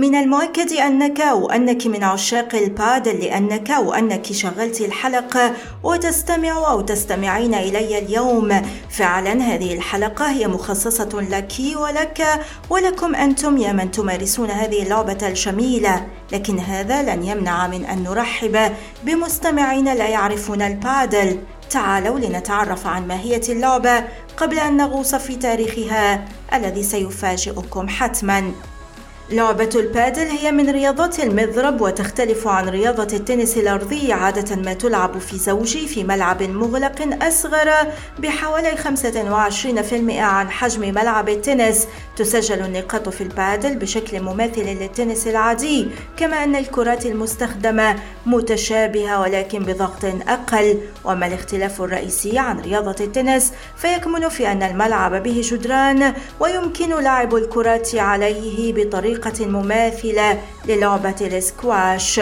من المؤكد أنك وأنك من عشاق البادل لأنك وأنك شغلت الحلقة وتستمع أو تستمعين إلي اليوم. فعلا هذه الحلقة هي مخصصة لك ولك ولكم أنتم يا من تمارسون هذه اللعبة الجميلة. لكن هذا لن يمنع من أن نرحب بمستمعين لا يعرفون البادل تعالوا لنتعرف عن ماهية اللعبة قبل أن نغوص في تاريخها الذي سيفاجئكم حتماً. لعبة البادل هي من رياضات المضرب وتختلف عن رياضة التنس الأرضي عادة ما تلعب في زوجي في ملعب مغلق أصغر بحوالي 25% عن حجم ملعب التنس. تسجل النقاط في البادل بشكل مماثل للتنس العادي كما أن الكرات المستخدمة متشابهة ولكن بضغط أقل. وما الاختلاف الرئيسي عن رياضة التنس فيكمن في أن الملعب به جدران ويمكن لعب الكرات عليه بطريقة مماثلة للعبة الاسكواش.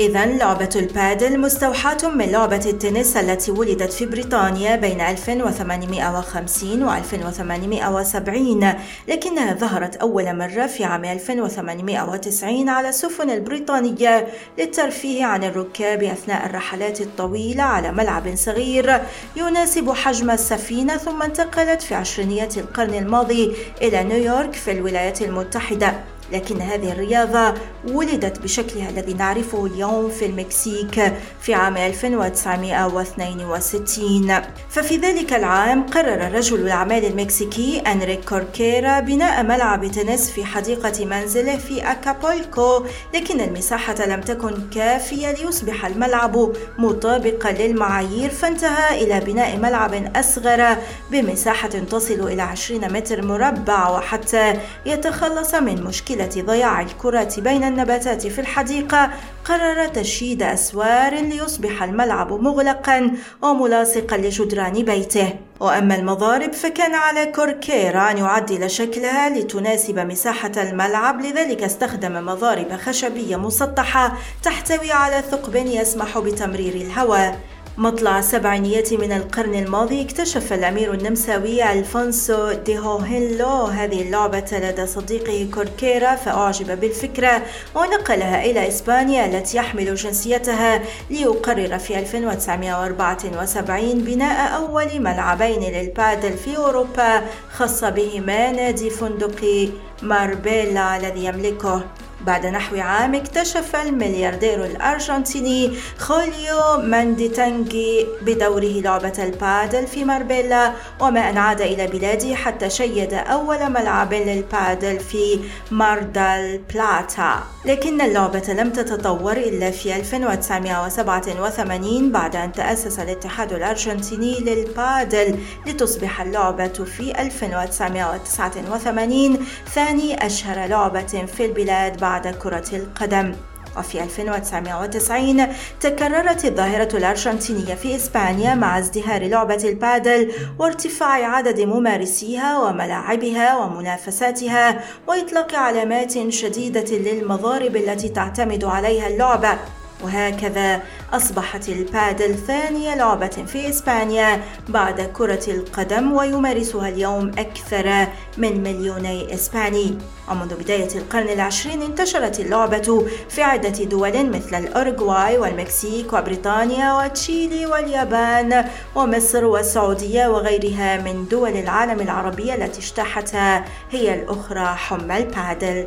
إذا لعبة البادل مستوحاة من لعبة التنس التي ولدت في بريطانيا بين 1850 و 1870 لكنها ظهرت أول مرة في عام 1890 على السفن البريطانية للترفيه عن الركاب أثناء الرحلات الطويلة على ملعب صغير يناسب حجم السفينة ثم انتقلت في عشرينيات القرن الماضي إلى نيويورك في الولايات المتحدة. لكن هذه الرياضة ولدت بشكلها الذي نعرفه اليوم في المكسيك في عام 1962 ففي ذلك العام قرر رجل الأعمال المكسيكي أنريك كوركيرا بناء ملعب تنس في حديقة منزله في أكابولكو لكن المساحة لم تكن كافية ليصبح الملعب مطابقا للمعايير فانتهى إلى بناء ملعب أصغر بمساحة تصل إلى 20 متر مربع وحتى يتخلص من مشكلة ضياع الكرة بين النباتات في الحديقة قرر تشييد أسوار ليصبح الملعب مغلقا وملاصقا لجدران بيته. وأما المضارب فكان على كوركيرا أن يعدل شكلها لتناسب مساحة الملعب لذلك استخدم مضارب خشبية مسطحة تحتوي على ثقب يسمح بتمرير الهواء. مطلع السبعينيات من القرن الماضي اكتشف الأمير النمساوي ألفونسو دي هوهيلو هذه اللعبة لدى صديقه كوركيرا فأعجب بالفكرة ونقلها إلى إسبانيا التي يحمل جنسيتها ليقرر في 1974 بناء أول ملعبين للبادل في أوروبا خاصة بهما نادي فندقي ماربيلا الذي يملكه. بعد نحو عام اكتشف الملياردير الأرجنتيني خوليو مانديتانجي بدوره لعبة البادل في ماربيلا وما أن عاد إلى بلاده حتى شيد أول ملعب للبادل في مار ديل بلاتا. لكن اللعبة لم تتطور إلا في 1987 بعد أن تأسس الاتحاد الأرجنتيني للبادل لتصبح اللعبة في 1989 ثاني أشهر لعبة في البلاد بعد بعد كرة القدم. وفي 1990 تكررت الظاهرة الأرجنتينية في إسبانيا مع ازدهار لعبة البادل وارتفاع عدد ممارسيها وملاعبها ومنافساتها وإطلاق علامات شديدة للمضارب التي تعتمد عليها اللعبة. وهكذا أصبحت البادل ثاني لعبة في إسبانيا بعد كرة القدم ويمارسها اليوم أكثر من مليوني إسباني ومنذ بداية القرن العشرين انتشرت اللعبة في عدة دول مثل الأورغواي والمكسيك وبريطانيا وتشيلي واليابان ومصر والسعودية وغيرها من دول العالم العربية التي اجتاحتها هي الأخرى حمى البادل.